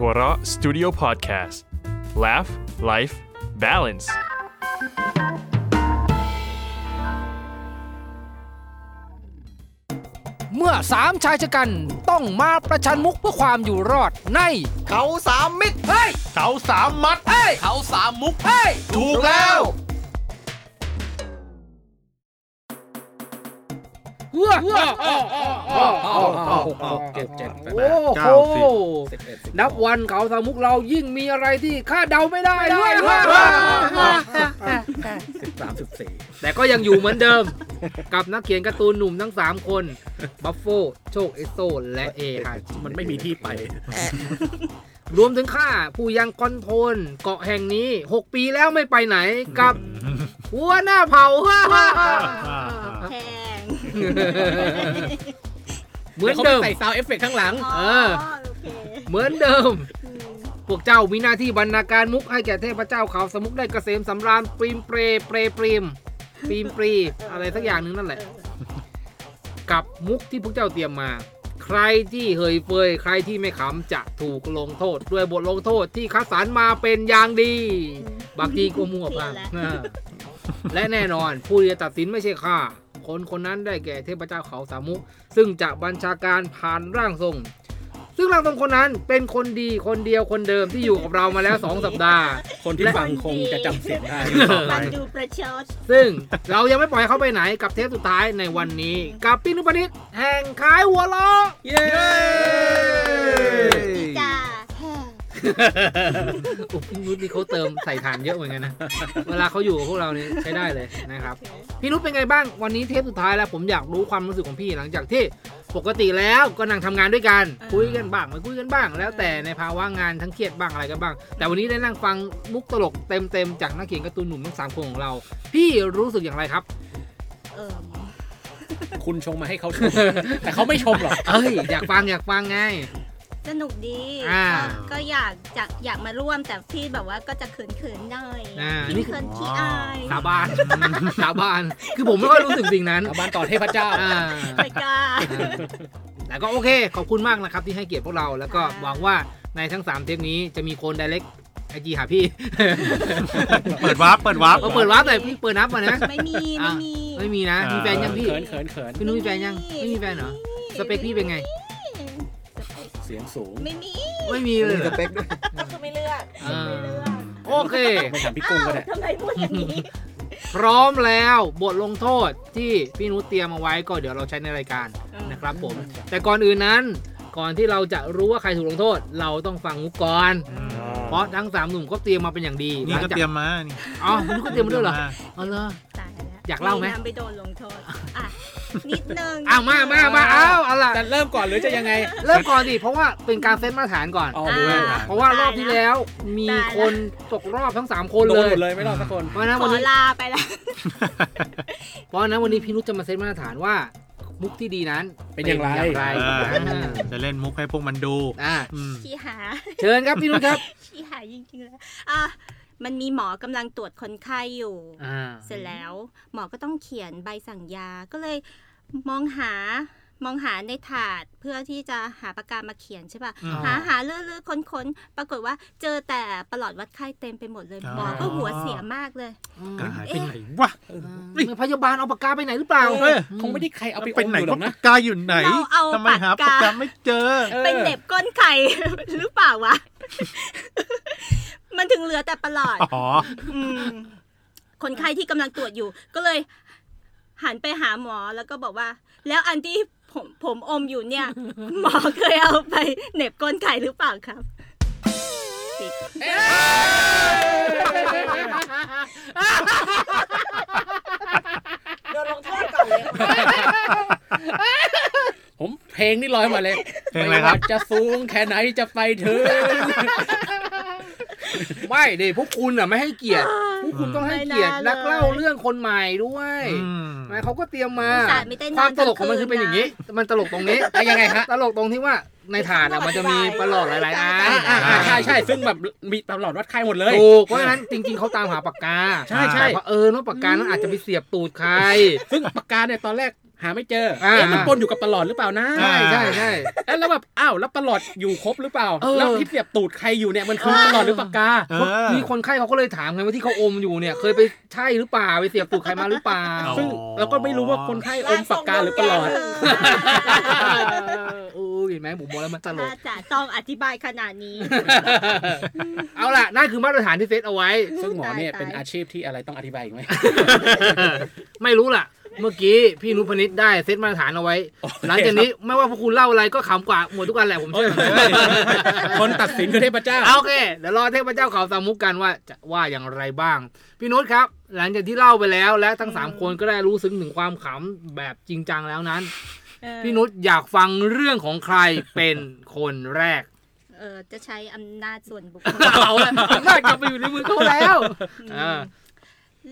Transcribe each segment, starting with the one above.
หัวเราะ Studio Podcast Laugh Life Balance เมื่อสามชายชะกันต้องมาประชันมุกเพื่อความอยู่รอดใน เขาสามมิตรเฮ้ย เขาสามมัดเฮ้ย เขาสามมุกเฮ้ย ถูกแล้ว เว้อเจ็ดเจ็ดแปดโอ้เก้าโหสิบ สิบเอ็ดสิบนับวันเขาสามมุกเรายิ่งมีอะไรที่คาดเดาไม่ได้ด้วยสิบสามสิบสี่แต่ก็ยังอยู่เหมือนเดิม กับนักเขียนการ์ตูนหนุ่มทั้ง 3 คน บัฟโฟ โชคเอสโซ และเอฮาจิมันไม่มีที่ไป รวมถึงข้าผู้ยังคอนโทรลเกาะแห่งนี้ 6 ปีแล้วไม่ไปไหนกับ หัวหน้าเผ่าแพง เหมือนเขาเดิมใส่ sound effect ข้างหลัง เออ โอเคเหมือนเดิมอืมพวกเจ้ามีหน้าที่บรรณาการมุกให้แก่เทพเจ้าเขาสมุกได้เกษมสำราญปรีมเปรเปรปรีมปรีมปรีอะไรสักอย่างหนึ่งนั่นแหละ กับมุกที่พวกเจ้าเตรียมมา ใครที่เฮยเฟยใครที่ไม่ขำจะถูกลงโทษ ด้วยบทลงโทษที่คัดสรรมาเป็นอย่างดี บางทีก็มั่วพลังอ่าและแน่นอนผู้ที่จะตัดสินไม่ใช่ข้า คนคนนั้นได้แก่เทพเจ้าเขาสามุกซึ่งจะบัญชาการผ่านร่างทรง ซึ่งร่างทรงคนนั้นเป็นคนดีคนเดียวคนเดิมที่อยู่กับเรามาแล้ว 2 สัปดาห์ คนที่ฟังคงจะจำเสียงได้ฟังดูประชดซึ่งเรายังไม่ปล่อยเขาไปไหนกับเทปสุดท้ายในวันนี้ กับพี่นุพนิษแห่งขายหัวล้อเย้จ้าโอ้พี่นุชนี่เขาเติมใส่ฐานเยอะเหมือนกันนะ เวลาเขาอยู่กับพวกเรานี่ใช้ได้เลยนะครับ พี่นุชเป็นไงบ้าง วันนี้เทปสุดท้ายแล้วผมอยากรู้ความรู้สึกของพี่หลังจากที่ปกติแล้วก็นั่งทำงานด้วยกัน คุยกันบ้างไม่คุยกันบ้าง แล้วแต่ในภาวะงานทั้งเครียดบ้างอะไรกันบ้าง แต่วันนี้ได้นั่งฟังมุกตลกเต็มๆจากนักเขียนการ์ตูนหนุ่มทั้งสามคนของเรา พี่รู้สึกอย่างไรครับ เออคุณชงมาให้เขาชม แต่เขาไม่ชมหรอก เอ้ยอยากฟังอยากฟังไง สนุกดีอ่า ก็ก็อยากจะอยากมาร่วมแต่พี่แบบว่าก็จะเขินๆหน่อยอ่าพี่นี่คือเขินขี้อายสาบาน สาบาน คือผมไม่ค่อยรู้สึกสิ่งนั้น ชาวบ้านต่อเทพเจ้า อ่า ไม่กล้า แต่ก็โอเค ขอบคุณมากนะครับที่ให้เกียรติพวกเรา แล้วก็ค่ะ หวังว่าในทั้ง 3 เทปนี้จะมีคนไดเ c กไอจีหาพี่ เปิดวาร์ปเปิดวาร์ป เอาเปิดวาร์ปหน่อยพี่เปิดนับก่อนนะ ไม่มีไม่มี ไม่มีนะมีแฟนยังพี่ เขินเขินเขิน พี่นุ้ยมีแฟนยัง ไม่มีแฟนเหรอ สเปคพี่เป็นไง เสียงสูง ไม่มีไม่มีเลยเหรอก็คือไม่เลือกอ่าไม่เลือกโอเค ไม่ถามพี่กุ้งก็ได้ทำไมพูดอย่างนี้ พร้อมแล้วบทลงโทษที่พี่นุชเตรียมเอาไว้ก็เดี๋ยวเราใช้ในรายการนะครับผม แต่ก่อนอื่นนั้น ก่อนที่เราจะรู้ว่าใครถูกลงโทษ เราต้องฟังมุกก่อน เพราะทั้งสามหนุ่มก็เตรียมมาเป็นอย่างดีนี่ก็หลังจากเตรียมมานี่อ๋อนุชก็เตรียมมาด้วยเหรออ๋อเหรอตายแล้วอยากเล่าไหมนำไปโดนลงโทษ อะ นิดนึงอ้าวมามามาอ้าวเอาล่ะจะเริ่มก่อนหรือจะยังไง เริ่มก่อนดิเพราะว่าเป็นการเซตมาตรฐานก่อน อ๋ออ่าดูแลเพราะว่ารอบที่แล้วมีตายละคนตกรอบทั้ง 3 คนโดเลนยหมดเลยไม่รอดสักคน เพราะฉะนั้นขวันอนี้ลาไปแล้ว เพราะฉะนั้นวันนี้พี่นุชจะมาเซตมาตรฐานว่ามุกที่ดีนั้นเป็นอย่างไรไรอ่าอ่าจะเล่นมุกให้พวกมันดูอ่าอืม ขี้หาเชิญครับพี่นุชครับ ขี้หาจริงๆเลยอะ มันมีหมอกำลังตรวจคนไข้อยู่อ่าเสร็จแล้ว หมอก็ต้องเขียนใบสั่งยา ก็เลยมองหา มองหาในถาดเพื่อที่จะหาปากกามาเขียนใช่ป่ะอืมหาหาเลื่อๆค้นๆ ปรากฏว่าเจอแต่ประหลอดวัดไข้เต็มไปหมดเลยอ๋อหมอก็หัวเสียมากเลยกหายไปไหนวะมีพยาบาลเอาปากกาไปไหนหรือเปล่าเออคงไม่ได้ใครเอาไปไปอมไหนอยู่หรก็อกปานะกกาอยู่ไหนเราเอาทำไมหาปากกาปากกาไม่เจอออเป็นเด็บก้นไข่หรือเปล่าวะ มันถึงเหลือแต่ประหลอดอ๋ออืมคนไข้ที่กำลังตรวจอยู่ก็เลยหันไปหาหมอแล้วก็บอกว่า แล้วอันที่ ผมผมอมอยู่เนี่ย หมอเคยเอาไปเหน็บก้นไก่หรือเปล่าครับปิดโดนลงโทษก่อนเลยผมเพลงนี่ลอยมาเลยเพลงอะไรครับม่ว่าจะสูงแค่ไหนจะไปถึง ไม่เดี๋ยวพวกคุณอะไม่ให้เกียรติพวกคุณต้องให้เกียรตินักเล่าเรื่องคนใหม่ด้วยอืมนะเขาก็เตรียมมาอุตส่าห์ไม่ได้นอนความตลกของมันทั้คืงอคืนเป็นอย่างนี้ มันตลกตรงนี้แล้วยังไงฮะตลกตรงที่ว่าในถาดอะมันจะมีประหลอดหลายๆอันอ่าอ่าอ่าใช่ใช่ซึ่งแบบมีตลอดวัดไข้หมดเลยถูกเพราะฉะนั้นจริงๆเขาตามหาปากกา ใช่ใช่แต่ว่าเออว่าปากกานั้นอาจจะไปเสียบตูดใคร ซึ่งปากกาเนี่ยตอนแรก หาไม่เจออ่าเอ๊ะมันปนอยู่กับตลอดหรือเปล่านะใช่ใช่ใช่เอ๊ะแล้วแบบอ้าวแล้วตลอดอยู่ครบหรือเปล่าเออแล้วที่เสียบตูดใครอยู่เนี่ยมันคือตลอดหรือปากกาเออมีคนไข้เขาก็เลยถามไงว่าที่เขาอมอยู่เนี่ย เคยไปใช่หรือเปล่าไปเสียบตูดใครมาหรือเปล่าอ๋อซึ่งเราก็ไม่รู้ว่าคนไข้อมปากกาหรือตลอดเออเห็นไหมผมบอกแล้วมันตลกถ้าจะต้องอธิบายขนาดนี้ เอาล่ะนั่นคือมาตรฐานที่เซตเอาไว้ ซึ่งหมอเนี่ยตายเป็นอาชีพที่อะไรต้องอธิบายอีกไหมไม่รู้ล่ะ เมื่อกี้พี่นุพนิษได้เซตมาตรฐานเอาไว้โอเคหลังจากนี้ไม่ว่าพวกคุณเล่าอะไรก็ขำกว่าหมดทุกกันแหละผมเชื่อคนตัดสินคือเทพเจ้าเอาโอเคเดี๋ยวรอเทพเจ้าเขาสามมุกกันว่าจะว่าอย่างไรบ้าง พี่นุชครับ หลังจากที่เล่าไปแล้วและทั้งสามคนก็ได้รู้ซึ้งถึงความขำแบบจริงจังแล้วนั้นเออพี่นุชอยากฟังเรื่องของใครเป็นคนแรกเออจะใช้อำนาจส่วนบุคคลเอาละอำนาจกลับไปอยู่ในมือเขาแล้วอ่า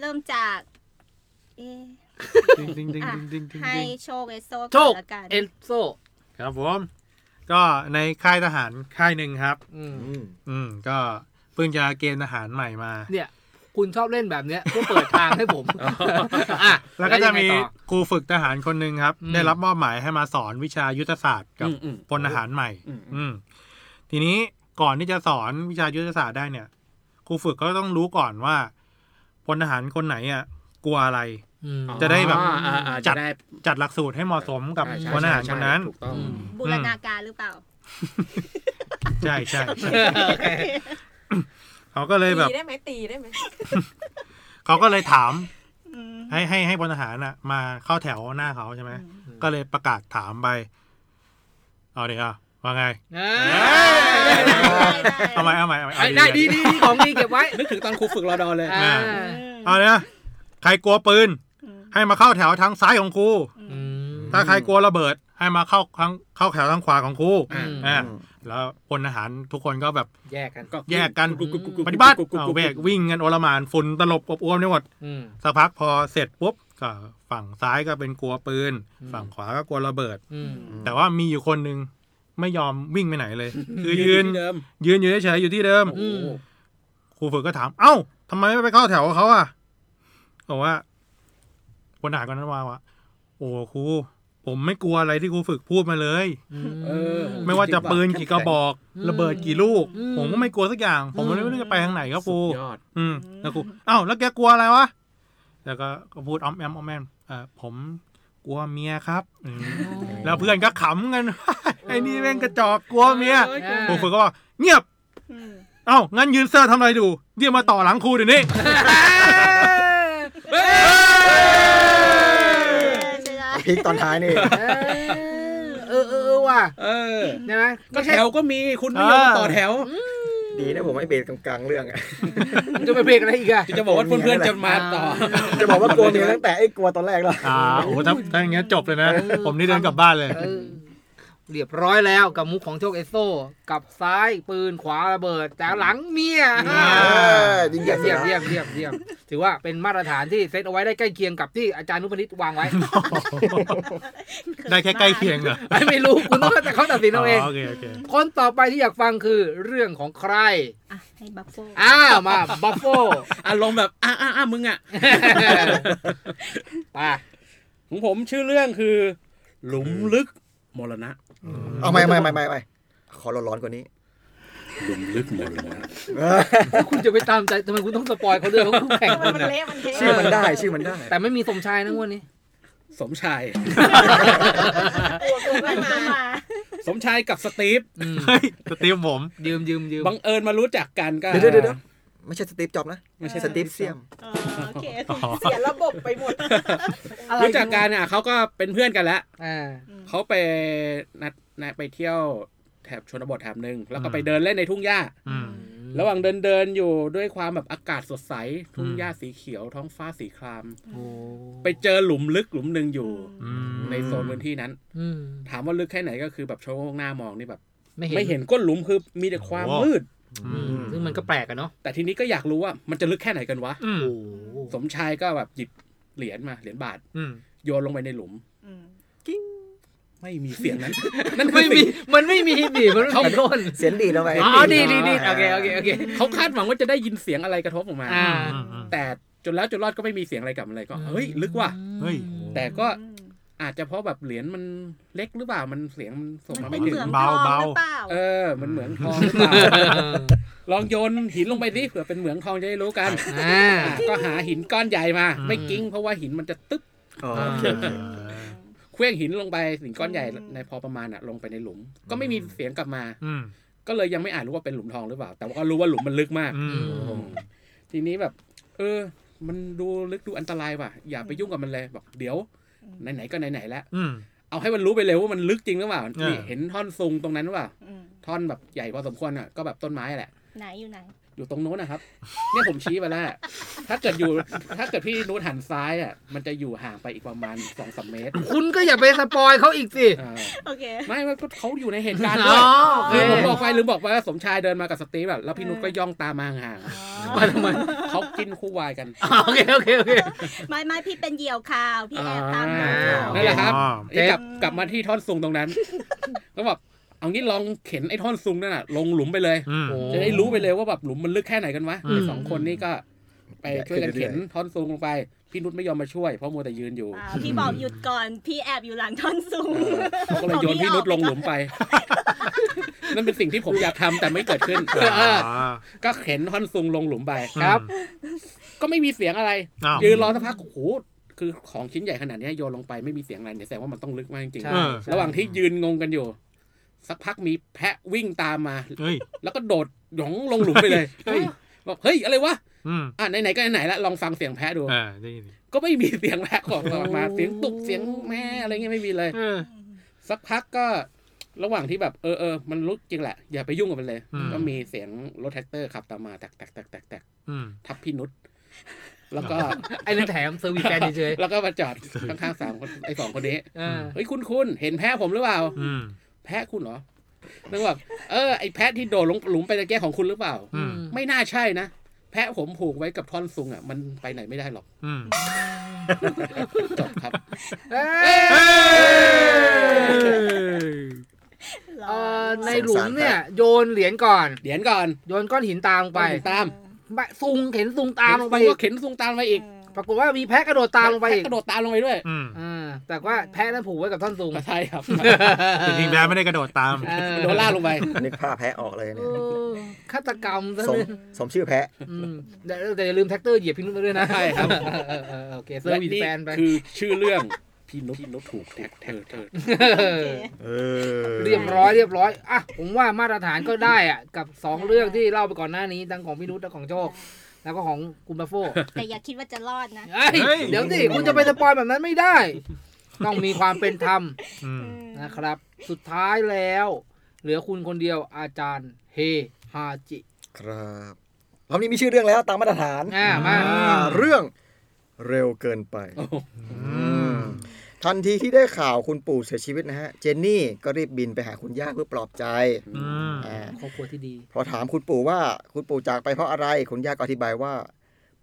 เริ่มจาก เอ๊ะ จริงจริงจริงอะจริงจริงให้โชคเอสโซโชก่อคนละกันเอลโซครับผม ก็ในค่ายทหารค่ายหนึ่งครับ อืมอืม ก็เพิ่งจะเกณฑ์ทหารใหม่มา เนี่ย คุณชอบเล่นแบบเนี้ยเพื่อเปิดทางให้ผมอะแล้วก็จะมียังไงต่อครูฝึกทหารคนหนึ่งครับอืมได้รับมอบหมายให้มาสอนวิชายุทธศาสตร์กับอืมอืมพลทหารใหม่อืมอืมทีนี้ก่อนที่จะสอนวิชายุทธศาสตร์ได้เนี่ยครูฝึกก็ต้องรู้ก่อนว่าพลทหารคนไหนอะกลัวอะไรอืม จะได้แบบอ่าอ่าอ่าจัจะดได้จัดหลักสูตรให้เหมาะสมกับใช่ใช่พลทหารใช่คนนั้นถูกต้องอืมบูรณาการหรือเปล่าใช่ใช่ใช่เขาก็เลยแบบตีได้ไหมตีได้ไหมเขาก็เลยถามอืมให้ให้ให้พลทหารน่ะ มาเข้าแถวหน้าเขาใช่ไหมอืมก็เลยประกาศถามไปเอาเดี๋ยวอะว่าไงเอ้ยเอาไหมเอาไหมเอาไหมเอ้ยได้ดีดีดีของดีเก็บไว้นึกถึงตอนครูฝึกรอดอเลยอ่าเอาเนี่ยใครกลัวปืนอืม ให้มาเข้าแถวทางซ้ายของครูอืมถ้าใครกลัวระเบิด ให้มาเข้าทางเข้าแถวทางขวาของครูอ่าอ่าแล้วพลทหารทุกคนก็แบบแยกกันแยกกันกุ๊กุ๊กุ๊กุ๊ปฏิบัติกุ๊กุ๊เอากุ๊เบรกวิ่งกันโอลหมานฝุ่นตลบอบอวมไปหมดอืมสักพักพอเสร็จปุ๊บก็ฝั่งซ้ายก็เป็นกลัวปืนอืมฝั่งขวาก็กลัวระเบิดอืมแต่ว่ามีอยู่คนหนึ่งไม่ยอมวิ่งไปไหนเลย คือยืนที่เดิมยืนอยู่เฉยๆอยู่ที่เดิมอืมครูฝึกก็ถาม เอ้าทำไมไม่ไปเข้าแถวกับเขาอะบอกว่า พลทหารคนนั้นว่าว่าโอ้ครูผมไม่กลัวอะไรที่ครูฝึกพูดมาเลย เออไม่ว่าจะปืนกี่กระบอกอืมระเบิดกี่ลูกอืมผมก็ไม่กลัวสักอย่างผมอืมไม่รู้จะไปทางไหนครับครูสุดยอดอืมแล้วครูเอ้าแล้วแกกลัวอะไรวะแล้วก็ก็พูดอ้อมแอมอ้อมแอมเออผมกลัวเมียครับอืมแล้วเพื่อนก็ขำกันไอ้นี่แม่งกระจอกกลัวเมียครูฝึกก็บอกเงียบอืมเอ้างั้นยืนเซอร์ทำอะไรดูเรียกมาต่อหลังครูเดี๋ยวนี้ ใช่ไหมพีคตอนท้ายนี่ เออเออเออว่ะเออ ใช่ไหมก็แถวก็มีคุณไม่ยอมมาต่อแถวดีนะผมไม่เบรกกลางๆเรื่องอะจะไปเบรกอะไรอีกอะ จะบอกว่าเพื่อนๆจะมาต่อ จะบอกว่ากลัวเมียตั้งแต่ไอ้กลัวตอนแรกแล้ว อ่าโอ้ถ้าถ้าอย่างเงี้ยจบเลยนะ ผมนี่เดินกลับบ้านเลย เออ เรียบร้อยแล้วกับมุกของโชคเอสโซกับซ้ายปืนขวาระเบิด แต่หลังเมียอ่ายิงเยี่ยมเยี่เยี่ยยมมเยี่ยมเยี่ยมเยี่ยมถือว่าเป็นมาตรฐานที่เซตเอาไว้ได้ใกล้เคียงกับที่อาจารย์นุพนิตวางไว้ ได้แค่ใกล้เคียงเหรอไม่รู้คุณต้องแต่เขาตัดสินเอาเองโอเคโอเคคนต่อไปที่อยากฟังคือเรื่องของใครอะให้บัฟโฟอ้าว มาบัฟโฟอารมณ์แบบอะอะอะมึงอะไปของผมชื่อเรื่องคือ หลุมลึกมรณะ เอาไม่ไม่ไม่ไม่ไม่ขอร้อนๆกว่านี้หลุมลึกมรณะคุณจะไปตามใจทำไมคุณต้องสปอยเขาด้วยเพราะคุณแข่งทำไมคุณมันนะเละมันเทะชื่อมันได้ชื่อมันได้ แต่ไม่มีสมชายนะงวันนี้ สมชายตัวตัวไม่มามาสมชายกับสตีฟอืมเฮ้ยสตีฟผม ยืมยืมยืมบังเอิญมารู้จักกันก็เดี๋ยวเดี๋ยวเดี๋ยว ไม่ใช่สตีฟจ็อบส์นะไม่ใช่สตีฟเซียมอ๋อโอเคอ๋อเสียระบบไปหมดรู้จักกันอะเขาก็เป็นเพื่อนกันแล้วอ่าเขาไปนัดนัดไปเที่ยวแถบชนบทแถบหนึ่งแล้วก็ไปเดินเล่นในทุ่งหญ้าอืมระหว่างเดินเดินอยู่ด้วยความแบบอากาศสดใส ทุ่งอืมหญ้าสีเขียวท้องฟ้าสีครามโอ้ไปเจอหลุมลึกหลุมหนึ่งอยู่อืมในโซนพื้นที่นั้นอืมถามว่าลึกแค่ไหนก็คือแบบชะโงกหน้ามองนี่แบบ ไม่เห็นไม่เห็นก้นหลุมคือมีแต่ความโอ้มืดอืม ซึ่งมันก็แปลกอะเนาะแต่ทีนี้ก็อยากรู้ว่ามันจะลึกแค่ไหนกันวะอืมโอ้สมชายก็แบบหยิบเหรียญมาเหรียญบาทอืมโยนลงไปในหลุมอืมไม่ไม่มีเสียงนั้น นั่นคือไม่มีสิ่งมันไม่มีดิมันไม่มีต้นเสียงดีดลงไปอ๋อดีดีดีโอเคโอเคโอเคเขาคาดหวังว่าจะได้ยินเสียงอะไรกระทบออกมาอ่าอืมอืมแต่จนแล้วจนรอดก็ไม่มีเสียงอะไรกลับมาเลยก็เฮ้ย ลึกว่ะเฮ้ยแต่ก็ อาจจะเพราะแบบเหรียญมันเล็กหรือเปล่ามันเสียงมันส่งมันมาเป็ไม่นถึเหงมืองทองเบาๆหรือเปล่าเออ มันเหมืองทองหรือเปล่าลองโยนหินลงไปดิเผื่อเป็นเหมืองทองจะได้รู้กันอ่าอะก็หาหินก้อนใหญ่มาอืมไม่กิ้งเพราะว่าหินมันจะตึ๊บอ๋อโอเคโอเคเคลื่องหินลงไปหินก้อนใหญ่ในพอประมาณอะลงไปในหลุม ก็ไม่มีเสียงกลับมาอืมก็เลยยังไม่อาจรู้ว่าเป็นหลุมทองหรือเปล่า แต่ว่าก็รู้ว่าหลุมมันลึกมากอืมอืมทีนี้แบบ เออ มันดูลึกดูอันตรายว่ะ อย่าไปยุ่งกับมันเลยบอกเดี๋ยว ไหนๆก็ไหนๆแล้วอืมเอาให้มันรู้ไปเลยว่ามันลึกจริงหรือเปล่าเออนี่เห็นท่อนซุงตรงนั้นหรือเปล่าอืมท่อนแบบใหญ่พอสมควรอะก็แบบต้นไม้แหละไหนอยู่ไหน อยู่ตรงโน้นนะครับ เนี่ยผมชี้ไปแล้วอะถ้าเกิดอยู่ ถ้าเกิดพี่นู้นหันซ้ายอะ มันจะอยู่ห่างไปอีกประมาณสองสามเมตร คุณก็อย่าไปสปอยเขาอีกสิอ่าโอเค ไม่ไม่ก็เขาอยู่ในเหตุการณ์อ๋ด้อวยโอเคคือผมบอกไปหรือบอกไปว่าสมชายเดินมากับสตีฟแบบแล้วพี่นุชก็ย่องตามมาห่างมาทำไมๆเขากินคู่วายกันอ๋อโอเค โอเค โอเค ไม่ไม่พี่เป็นเหยี่ยวข่าว พี่แอบตามอ่าข่าวนั่นแหละครับอ๋อเอ๊ะกลับกลับมาที่ท่อนซุงตรงนั้นก็แบบ เอางี้ลองเข็นไอ้ท่อนซุงนั่นน่ะ ลงหลุมไปเลยอืมโอ้จะได้รู้ไปเลยว่าแบบหลุมมันลึกแค่ไหนกันวะอืมไอ้สองคนนี้ก็ ไปช่วยกันเข็นท่อนซุงลงไป พี่นุชไม่ยอมมาช่วยเพราะมัวแต่ยืนอยู่อ่าพี่บอกหยุดก่อน พี่แอบอยู่หลังท่อนสูงเขาก็เลยโยนพี่นุชลงหลุมไป นั่นเป็นสิ่งที่ผมอยากทำแต่ไม่เกิดขึ้นอ๋อก็เข็นท่อนซุงลงหลุมไปครับ ก็ไม่มีเสียงอะไรอ้าวยืนรอสักพักโอ้โหคือของชิ้นใหญ่ขนาดนี้โยนลงไปไม่มีเสียงอะไรเนี่ยแสดงว่ามันต้องลึกมากจริงใช่เออๆระหว่างที่ยืนงงกันอยู่ สักพักมีแพะวิ่งตามมาเฮ้ยแล้วก็โดดหยองลงหลุมไปเลยเฮ้ยบอกเฮ้ยอะไรวะอืมอะไหนๆก็ไหนๆแล้วลองฟังเสียงแพะดูเออได้ยินก็ไม่มีเสียงแพะออกมาเสียงตุกเสียงแม่อะไรเงี้ยไม่มีเลยเออสักพักก็ระหว่างที่แบบเออเออมันรู้จริงแหละ อย่าไปยุ่งกับมันเลยอืมก็มีเสียงรถแทรกเตอร์ขับตามมาแตกแตกแตกแตกแตกอืมทับพี่นุชแล้วก็ไอ้นั่นแถม service fan เฉยแล้วก็มาจอดข้างๆสามคนไอ้สองคนนี้ๆอ่าเฮ้ยคุณคุณเห็นแพะผมหรือเปล่าอืม แพะคุณเหรอนึกว่าเออไอ้แพะที่โดดลงหลุมไปตะแกของคุณหรือเปล่าอืมไม่น่าใช่นะ แพะผมผูกไว้กับท่อนซุงอะ มันไปไหนไม่ได้หรอกอืมจบครับเอ้เอ้ยยเอ่อในหลุมเนี่ย โยนเหรียญก่อนเดี๋ยวก่อน โยนก้อนหินตามลงไปไปตามบะซุงเข็นซุงตามลงไปเห็นอีซุก็กเข็นซุงตามไปอีก ปรากฏว่ามีแพะกระโดดตามลงไปอีกแพะกระโดดตามลงไปด้วยอืมอ่าแต่ว่าแพะนั้นผูกไว้กับท่อนซุงก็ใช่ครับจริงๆแล้วไม่ได้กระโดดตามเออโดนล่ากลงไปนึกภาพแพะออกเลยเอเนี่ยอฆาตกรรมซะสมเลยสมชื่อแพะอืมแต่แต่อย่าลืมแทรกเตอร์เหยียบพี่นุชด้วยนะใช่ครับเออเออเออโอเค service fan ไปคือชื่อเรื่องพี่นุชพี่นุชถูกแทรกแทรกเตอร์เออเรียบร้อยเรียบร้อยอะผมว่ามาตรฐานก็ได้อะกับสองเรื่องที่เล่าไปก่อนหน้านี้ทั้งของพี่นุชและของโชค แล้วก็ของคุณบัฟโฟแต่อย่าคิดว่าจะรอดนะเอ้ยเฮ้ย เดี๋ยวสิคุณจะไปสปอยแบบนั้นไม่ได้ ต้องมีความเป็นธรรมอืมนะครับ สุดท้ายแล้ว เหลือคุณคนเดียวอาจารย์เฮฮาจิครับรอบนี้มีชื่อเรื่องแล้วตามมาตรฐานอ่ามา อ่าเรื่องเร็วเกินไปโอ้โหอืม ทันทีที่ได้ข่าวคุณปู่เสียชีวิตนะฮะ เจนนี่ก็รีบบินไปหาคุณย่าเพื่อปลอบใจอืมอ่าครอบครัวที่ดี พอถามคุณปู่ว่าคุณปู่จากไปเพราะอะไร คุณย่าก็อธิบายว่า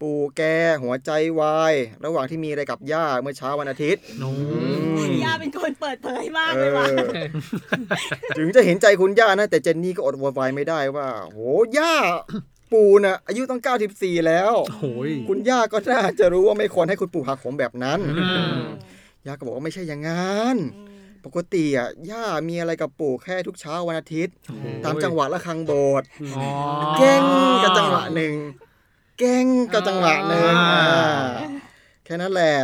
ปู่แกหัวใจวาย ระหว่างที่มีอะไรกับย่าเมื่อเช้าวันอาทิตย์โน้มย่าเป็นคนเปิดเผยมากเอเลยว่ะอถึงจะเห็นใจคุณย่านะ แต่เจนนี่ก็อดโวยวายไม่ได้ว่า โหย่าปู่น่ะอายุต้อง 94 แล้วโอ้ยคุณย่าก็น่าจะรู้ว่าไม่ควรให้คุณปู่หักผมแบบนั้นอืม ย่าก็บอกว่าไม่ใช่อย่างงั้นปกติอะย่ามีอะไรกับปู่แค่ทุกเช้าวันอาทิตย์ ตามจังหวะละครังโบสถ์เก้งกับจังหวะหนึ่งเก้งกับจังหวะหนึ่งแค่นั้นแหละ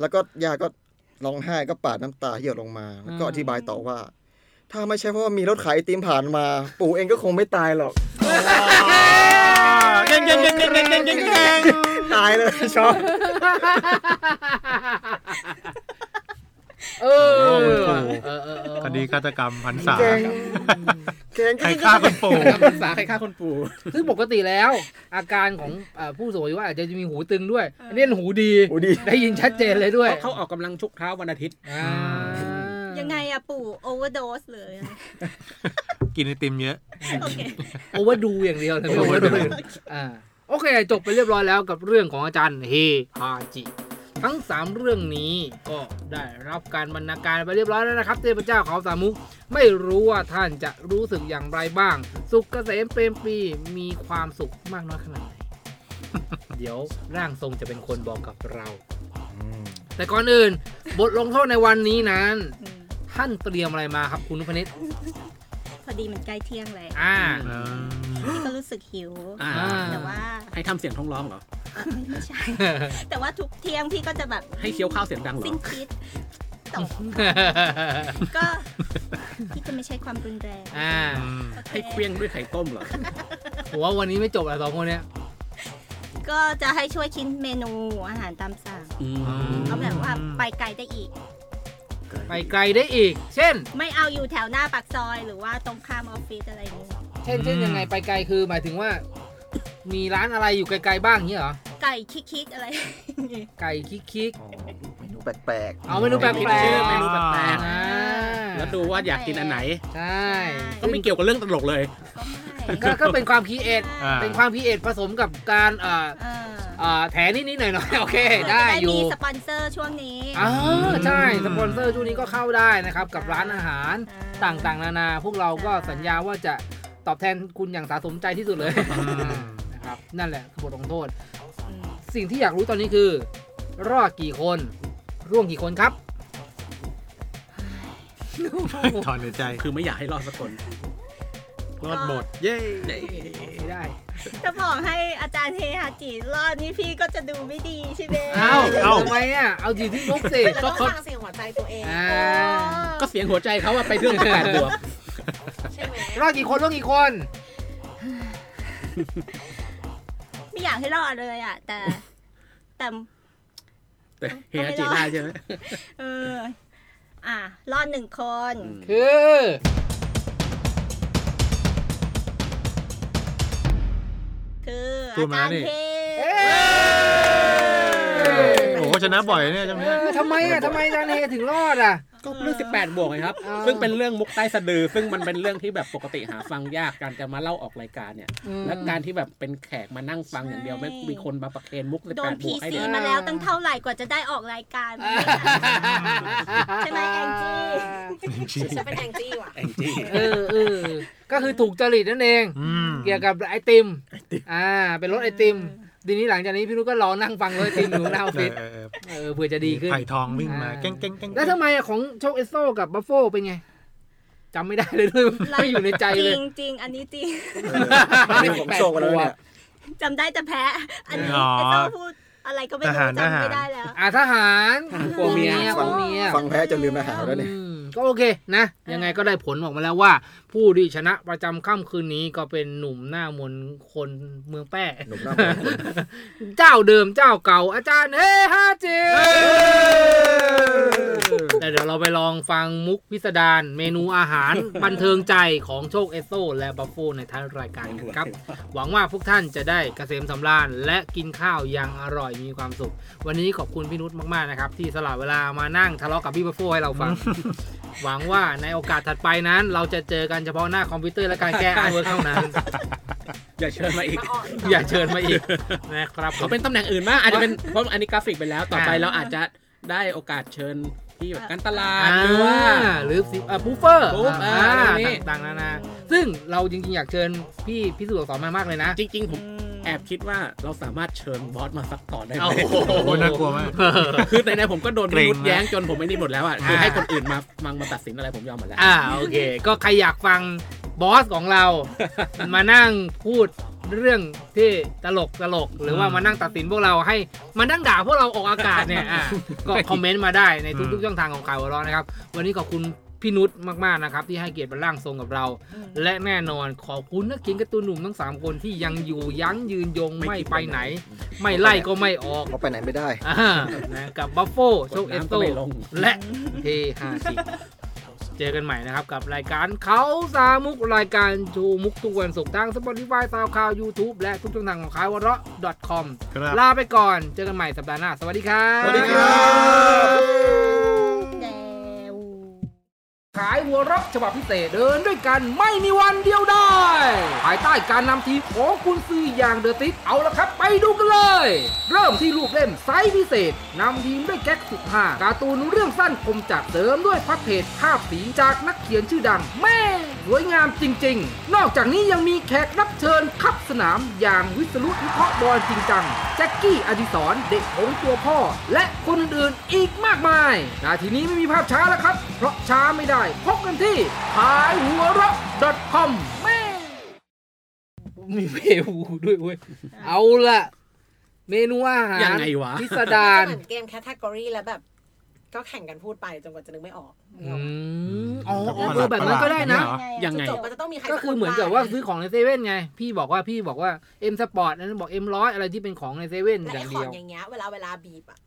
แล้วก็ย่าก็ร้องไห้ก็ปาดน้ำตาหยดลงมา แล้วก็อธิบายต่อว่า ถ้าไม่ใช่เพราะมีรถขายไอติมผ่านมา ปู่เองก็คงไม่ตายหรอกเก่งเก่งเก่งเก่งเก่งเก่งตายเลยชอบ เออเออเออเออเออคดีฆาตกรรมพันษาเก่งเก่งใครฆ่าคุณปู่ใครฆ่าคนสาใครฆ่าคนปู่ซึ่งปกติแล้ว อาการของเอ่อผู้สูงอายุอาจจะมีหูตึงด้วยอันนี้หูดีโอ้ดี ได้ยินชัดเจนเลยด้วยเขาออกกำลังชุกเท้าวันอาทิตย์อ่ายังไงอะปู่ overdose เลยอะกินไอติมเยอะ โอเค overdo อย่างเดียวนะไม่ overdo อ่าโอเค จบไปเรียบร้อยแล้วกับเรื่องของอาจารย์เฮฮาจิ ทั้ง 3 เรื่องนี้ก็ได้รับการบรรณาการไปเรียบร้อยแล้วนะครับเทพเจ้าเขาสามมุกไม่รู้ว่าท่านจะรู้สึกอย่างไรบ้าง สุขเกษมเปรมปรีมีความสุขมากน้อยขนาดไหนเดี๋ยวร่างทรงจะเป็นคนบอกกับเรา แต่ก่อนอื่น บทลงโทษในวันนี้นั้นอืมท่านเตรียมอะไรมาครับคุณนุพนิษพอดีมันใกล้เที่ยงเลยอ่า เออพี่ก็รู้สึกหิวอ่าอ่า แต่ว่าให้ทำเสียงท้องร้องเหรอ เอ่อไม่ใช่ แต่ว่าทุกเที่ยงพี่ก็จะแบบให้เคี้ยวข้าวเสียงดังเหรอ สิ้นคิดแต่ก็พี่จะไม่ใช้ความรุนแรงอ่าโอให้เคลี้ยงด้วยไข่ต้มเหรอ ผมว่าวันนี้ไม่จบแล้วสองคนเนี้ย ก็จะให้ช่วยคิดเมนูอาหารตามสั่งอืม เอาแบบว่าไปไกลได้อีก ไปไกลได้อีก เช่น ไม่เอาอยู่แถวหน้าปากซอยหรือว่าตรงข้ามออฟฟิศอะไรอย่างนี้ เช่นเช่นยังไงไปไกลคือหมายถึงว่า มีร้านอะไรอยู่ไกลๆบ้างเงี้ยเหรอ ไก่คิกๆอะไรไก่คิกคิกอ๋อเมนูแปลกๆ เอาเมนูแปลกคิดๆชื่อเมนูแปลกอ่าๆแล้วดูว่าอยากกินอันไหน ใช่ต้องไม่เกี่ยวกับเรื่องตลกเลย ก็ไม่ก็ก็เป็นความ create อ่าเป็นความ create ผสมกับการเอ่อเออเอ่อแถนิดๆหน่อยๆโอเค ได้จะอยู่มีสปอนเซอร์ช่วงนี้อ่าใช่สปอนเซอร์ช่วงนี้ก็เข้าได้นะครับ กับร้านอาหารต่างๆ นานา พวกเราก็สัญญาว่าจะ ตอบแทนคุณอย่างสาสมใจที่สุดเลยนะครับนั่นแหละคือบทลงโทษอืมสิ่งที่อยากรู้ตอนนี้คือ รอดกี่คน ร่วงกี่คนครับถอนในใจคือไม่อยากให้รอดสักคน รอดหมด เย้ไม่ได้ถ้าบอกให้อาจารย์เฮฮาจิรอดนี่พี่ก็จะดูไม่ดีใช่ไหมเอ้าเอ้าทำไมอะ เอาจีที่นุกสิเราต้องฟังเสียงหัวใจตัวเองอ่าก็เสียงหัวใจเขาว่าไปเรื่องแปดบวกใช่ไหม รอดกี่คนร่วงกี่คน ไม่อยากให้รอดเลยอะ แต่ แต่แต่เฮียจีได้ใช่ไหมเออ อะ รอดหนึ่งคน คือ คือพูอาดมาจารย์นี่เฮเอ๊ะโอ้โหชนะบ่อยเนี่ยจังเอเนี้ยอทำไมอะทำไมอาจารย์เฮถึงรอดอะ ก็เรื่อง 18 บวกไงครับอ่าซึ่งเป็นเรื่องมุกใต้สะดือ ซึ่งมันเป็นเรื่องที่แบบปกติหาฟังยากการจะมาเล่าออกรายการเนี่ยและการที่แบบเป็นแขกมานั่งฟังอย่างเดียวไม่มีคนมาประเคนมุก โดน18 บพีวกให้ซีเนี่ยมาแล้วตั้งเท่าไหร่กว่าจะได้ออกรายการ ใช่ไหมแองจี้ ฉันเป็นแองจี้ว่ะ แองจี้ เออเออก็คือถูกจริตนั่นเอง อืม เกี่ยวกับไอติม อ่า เป็นรถไอติม ทีนี้หลังจากนี้พี่นุ้ยก็รอนั่งฟังรถไอติมอยู่หน้าออฟฟิศเออเออเออเผื่อจะดีขึ้นไผ่ทองวิ่งมาอ่าเก้งเก้งเก้งแล้วทำไมอะของโชคเอสโซกับบัฟโฟเป็นไงจำไม่ได้เลยด้วยไม่อยู่ในใจจเลริยงจริงอันนี้จริงๆนี่ผมโชคกันแล้วเนี่ยจำได้แต่แพะ อันนี้อ๋อไอ้เจ้าพูดอะไรก็ไม่รู้ทหารทจำหารไม่ได้แล้วอ่าทหารกลัวเมียกลัวเมียฟังแพะจนลืมอาหารแล้วเนี่ยอืม ก็โอเคนะ ยังไงก็ได้ผลออกมาแล้วว่า ผู้ที่ชนะประจำค่ำคืนนี้ก็เป็นหนุ่มหน้ามนต์คนเมืองแป้หนุ่มหน้ามนต์คนเจ้าเดิมเจ้าเก่าอาจารย์เฮฮาจิแต่เดี๋ยวเราไปลองฟังมุกพิสดารเมนูอาหาร บันเทิงใจของโชคเอสโซและบัฟโฟในท้ายรายการกันครับ หวังว่าพวกท่านจะได้เกษมสำราญและกินข้าวอย่างอร่อยมีความสุข วันนี้ขอบคุณพี่นุชมากๆนะครับ ที่สละเวลามานั่งทะเลาะกับพี่บัฟโฟให้เราฟัง หวังว่าในโอกาสถัดไปนั้น เราจะเจอกันเฉพาะหน้าคอมพิวเตอร์และการแก้ artwork เท่านั้น อย่าเชิญมาอีกมาอ่อนอย่าเชิญมาอีกนะครับผเขามเป็นตำแหน่งอื่นมากอาจจะเป็นเพราะอันนี้กราฟิกไปแล้วต่อไปอ่าเราอาจจะได้โอกาสเชิญที่แบบการตลาดอ่าหรือว่าหรือสิอ่า proofer proof อ่าอะไรนี้ต่างๆนานาซึ่งเราจริงๆอยากเชิญพี่พิสูจน์อักษรมามากเลยนะ จริงๆผม แอบคิดว่าเราสามารถเชิญบอสมาสักต่อนได้ไหมโอ้โหโอ้โหน่ากลัวมาก คือในในๆผมก็โดนเกรงมนุษย์มากแย้งจนผมไม่นี่หมดแล้วอะคืออ่าให้คนอื่นมาฟังมาตัดสินอะไรผมยอมหมดแล้ว อ่าโอเค ก็ใครอยากฟังบอสของเรา มานั่งพูดเรื่องที่ตลกตลกหรือว่ามานั่งตัดสินพวกเราให้มานั่งด่าพวกเราออกอากาศเนี่ยอะก็คอมเมนต์มาได้ในทุกๆช่องทางของข่าวหัวเร้อนนะครับ วันนี้ขอบคุณ พี่นุชมากๆนะครับที่ให้เกียรติเป็นร่างทรงกับเรา และแน่นอนขอบคุณนักเขียนการ์ตูนหนุ่มทั้ง 3 คนที่ยังอยู่ยั้งยืนยงไม่ไปไหน ไม่ไล่ก็ไม่ออกเขาไปไหนไม่ได้อ่านะกับบัฟโฟโชคเอสน้ำโตก็ไม่ลงและเฮฮาชิเจอกันใหม่นะครับกับรายการเขาสามุกรายการชูมุกทุกวันศุกร์ทาง Spotify ซาวคลาว YouTube และทุกช่องทางของขายวเราะ .com ครับลาไปก่อน เจอกันใหม่สัปดาห์หน้า สวัสดีครับ สวัสดีครับ แดวครับายหัวรักฉบับพิเศษเดินด้วยกันไม่มีวันเดียวได้ ภายใต้การนำทีมของคุณซื้ออย่างเดอะติสเอาละครับ ไปดูกันเลย เริ่มที่รูปเล่มไซส์พิเศษนำทีมด้วยแก๊กสุดห้าการ์ตูนเรื่องสั้นคมจัดเสริมด้วยพับเพจภาพสีจากนักเขียนชื่อดังแม่สวยงามจริง ๆ นอกจากนี้ยังมีแขกรับเชิญขับสนามอย่างวิศรุวิเคราะห์บอลจริงจังแจ็คกี้อดิศรเด็กของตัวพ่อ และคนอื่นๆอีกมากมายนาทีนี้ไม่มีภาพช้าแล้วครับ เพราะช้าไม่ได้พบกันที่ขายหัวเราะ .com แม่มีเมนูด้วยเว้ย เอาละเมนูอาหารยังไงวะ พิสดาร เหมือนเกมแคตตากรีแล้วแบบ ก็แข่งกันพูดไปจนกว่าจะนึกไม่ออกอืมอ๋ออ๋อเออแบบนั้นก็ได้นะ ยังไง จบมันจะต้องมีใครก็คือเหมือนกับว่าซื้อของในเซเว่นไง พี่บอกว่าพี่บอกว่าเอ็มสปอร์ตอันนั้นบอกเอ็มร้อยอะไรที่เป็นของในเซเว่นและอไอ้ย่างขเดีองยวอย่างเงี้ยเวลาเวลาบีบอะ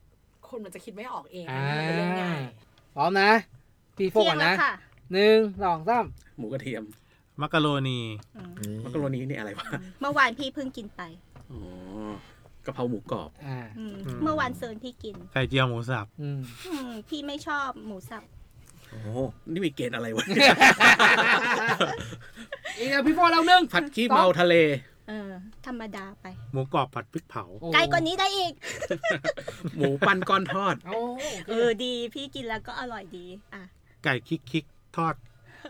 คนมันจะคิดไม่ออกเองอ่ามันเป็นเรื่องง่ายพร้อมนะ พี่โฟกเที่ยก่งอนแล้วนะค่ะหนึ่งสองสามหมูกระเทียม มักกะโรนีอืมมักกะโรนีนี่อะไรวะเมื่อวานพี่เพิ่งกินไปอ๋อกะเพราหมูกรอบอ่าอืมเมื่อวานเซิร์นพี่กินไข่เจียวหมูสับอืมอืมพี่ไม่ชอบหมูสับโอ้โหนี่มีเกณฑ์อะไรวะอีกนะพี่โฟกเราหนึ่งผัดขี้เมาทะเลเออธรรมดาไป หมูกรอบผัดพริกเผาโอ้ไกลกว่านี้ได้อีก หมูปั้นก้อนทอดโอ้เออดี พี่กินแล้วก็อร่อยดี อะ ไก่คิกคิกทอด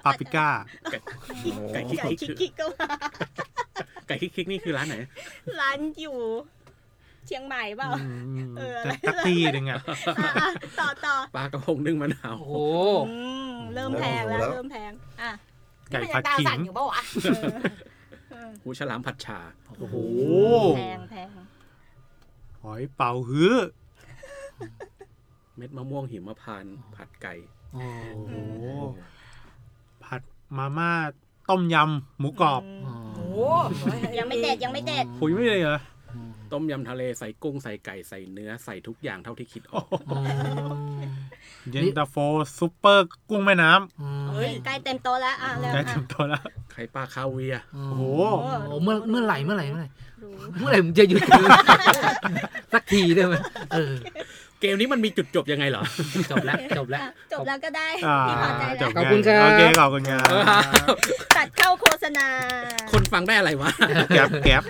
ปาปริก้า ไก่ไก่คิกไก่คิกคิกๆก็มาไก่คิกคิกนี่คือร้านไหน ร้านอยู่เชียงใหม่เปล่าอืมเอออะไรสักที่หนึ่งอะอะอะต่อต่อปลากระพงนึ่งมะนาว โอ้โห อืมเริ่มแพงแล้วแล้วเริ่มแพงอะไก่มันผัยัดงตาขิสั่นงอยู่ปะวะเออเออหูฉลามผัดชา โอ้โห แพงแพงหอยเป่าฮื้อ เม็ดมะม่วงหิมพานต์ผัดไก่ โอ้โหโอ้ผัดมาม่าต้มยำหมูกรอบมโอ้โหยังไม่เด็ดยังไม่เด็ดคุยไม่เลยเหรอต้มยำทะเลใส่กุ้งใส่ไก่ใส่เนื้อใส่ทุกอย่างเท่าที่คิดออกอืมเย็นตาโฟซุปเปอร์กุ้งแม่น้อืมเฮ้ยใกล้เต็มโตะแล้วอะำแล้วใกล้อะเต็มตัวแล้วไข่ปลาคาเวียร์โอ้โหโหเมื่อเมื่อไหร่เมื่อไหร่เมื่อไหร่รู้เมื่อไหร่มึงจะหยุดสักทีได้ไหมเออ เกมนี้มันมีจุดจบยังไงเหรอ จบแล้วจบแล้ว จบแล้วก็ได้พี่พอใจแล้วขอบคุณครับโอเคขอบคุณครับตัดเข้าโฆษณา คนฟังได้อะไรวะแกลบแกลบ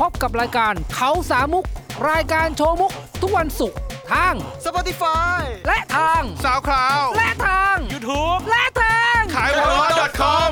พบกับรายการเขาสามุก รายการโชว์มุก ทุกวันศุกร์ทาง Spotify และทาง SoundCloud และทาง YouTube และทางขายวอลล์ .com